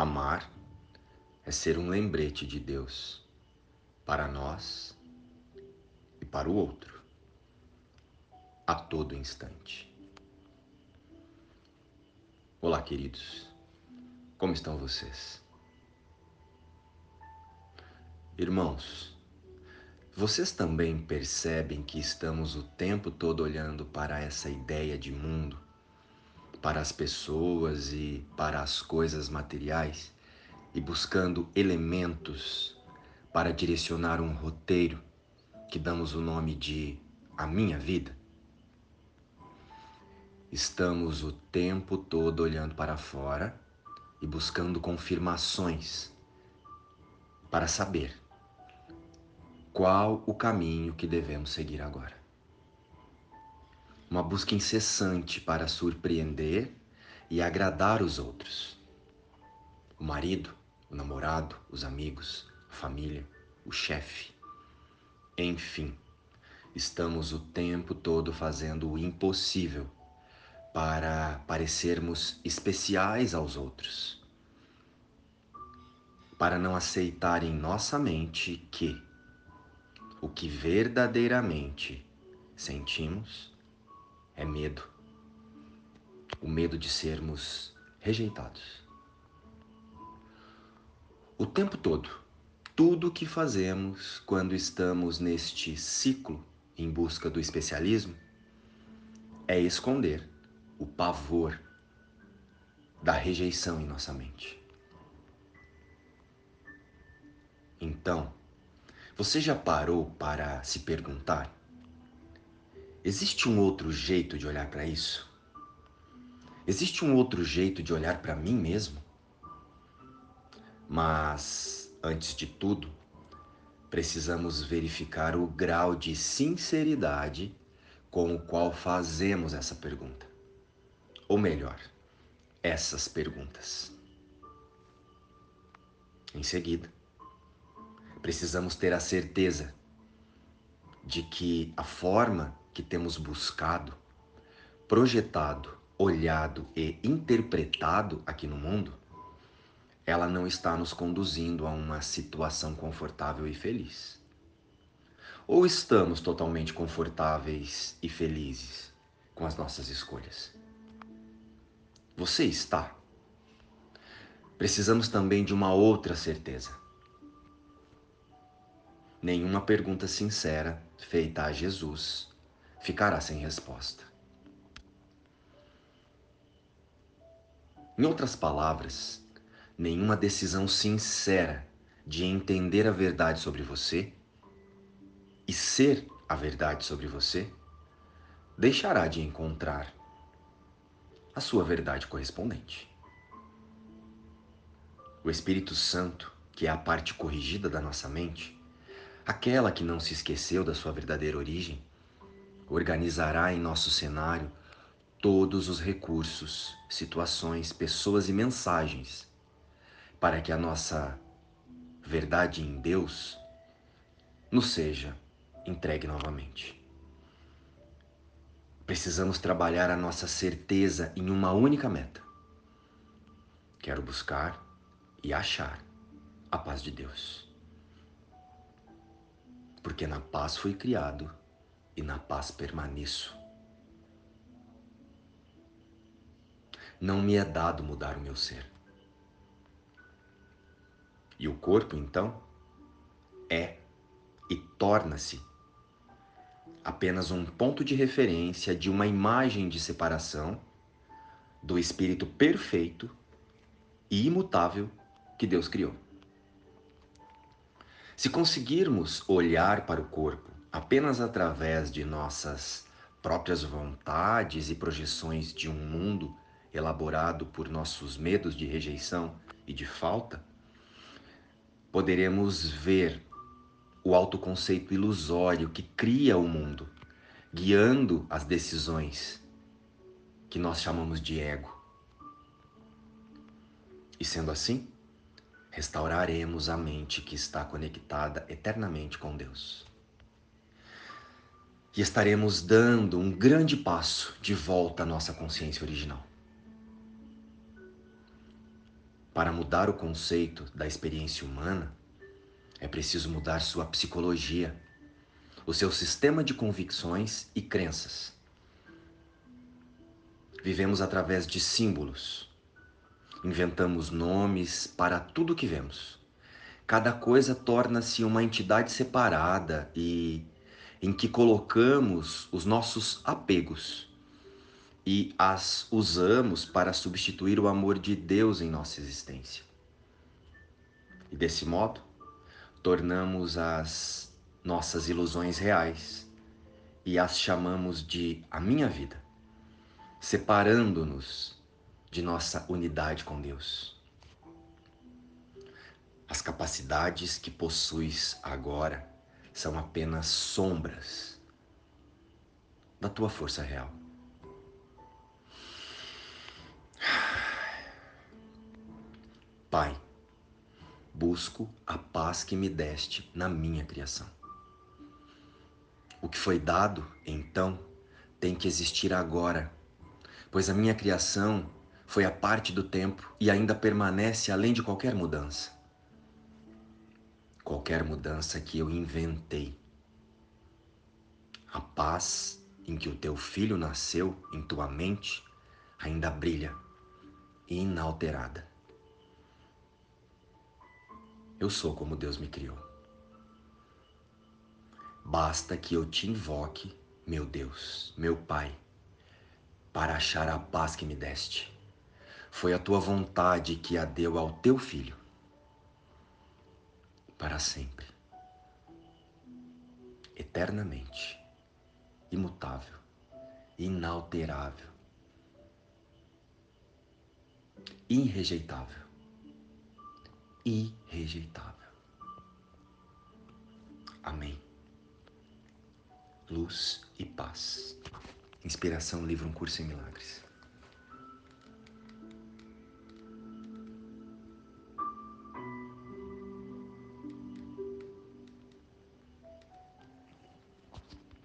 Amar é ser um lembrete de Deus para nós e para o outro, a todo instante. Olá, queridos, como estão vocês? Irmãos, vocês também percebem que estamos o tempo todo olhando para essa ideia de mundo, para as pessoas e para as coisas materiais e buscando elementos para direcionar um roteiro que damos o nome de A Minha Vida? Estamos o tempo todo olhando para fora e buscando confirmações para saber qual o caminho que devemos seguir agora. Uma busca incessante para surpreender e agradar os outros. O marido, o namorado, os amigos, a família, o chefe. Enfim, estamos o tempo todo fazendo o impossível para parecermos especiais aos outros. Para não aceitar em nossa mente que o que verdadeiramente sentimos é medo. O medo de sermos rejeitados. O tempo todo, tudo o que fazemos quando estamos neste ciclo em busca do especialismo é esconder o pavor da rejeição em nossa mente. Então, você já parou para se perguntar? Existe um outro jeito de olhar para isso? Existe um outro jeito de olhar para mim mesmo? Mas, antes de tudo, precisamos verificar o grau de sinceridade com o qual fazemos essa pergunta. Ou melhor, essas perguntas. Em seguida, precisamos ter a certeza de que a forma que temos buscado, projetado, olhado e interpretado aqui no mundo, ela não está nos conduzindo a uma situação confortável e feliz. Ou estamos totalmente confortáveis e felizes com as nossas escolhas? Você está? Precisamos também de uma outra certeza nenhuma pergunta sincera feita a Jesus ficará sem resposta. Em outras palavras, nenhuma decisão sincera de entender a verdade sobre você e ser a verdade sobre você deixará de encontrar a sua verdade correspondente. O Espírito Santo, que é a parte corrigida da nossa mente, aquela que não se esqueceu da sua verdadeira origem, organizará em nosso cenário todos os recursos, situações, pessoas e mensagens para que a nossa verdade em Deus nos seja entregue novamente. Precisamos trabalhar a nossa certeza em uma única meta. Quero buscar e achar a paz de Deus porque na paz fui criado e na paz permaneço. Não me é dado mudar o meu ser. E o corpo, então, é e torna-se apenas um ponto de referência de uma imagem de separação do espírito perfeito e imutável que Deus criou. Se conseguirmos olhar para o corpo apenas através de nossas próprias vontades e projeções de um mundo elaborado por nossos medos de rejeição e de falta, poderemos ver o autoconceito ilusório que cria o mundo, guiando as decisões que nós chamamos de ego. E sendo assim, restauraremos a mente que está conectada eternamente com Deus. E estaremos dando um grande passo de volta à nossa consciência original. Para mudar o conceito da experiência humana, é preciso mudar sua psicologia, o seu sistema de convicções e crenças. Vivemos através de símbolos. Inventamos nomes para tudo que vemos. Cada coisa torna-se uma entidade separada e em que colocamos os nossos apegos e as usamos para substituir o amor de Deus em nossa existência. E desse modo, tornamos as nossas ilusões reais e as chamamos de a minha vida, separando-nos de nossa unidade com Deus. As capacidades que possuis agora são apenas sombras da tua força real. Pai, busco a paz que me deste na minha criação. O que foi dado, então, tem que existir agora, pois a minha criação foi a parte do tempo e ainda permanece além de qualquer mudança qualquer mudança que eu inventei. A paz em que o teu filho nasceu em tua mente ainda brilha, inalterada. Eu sou como Deus me criou. Basta que eu te invoque, meu Deus, meu Pai, para achar a paz que me deste. Foi a tua vontade que a deu ao teu filho para sempre, eternamente, imutável, inalterável, irrejeitável, irrejeitável. Amém. Luz e paz. Inspiração, livro Um Curso em Milagres.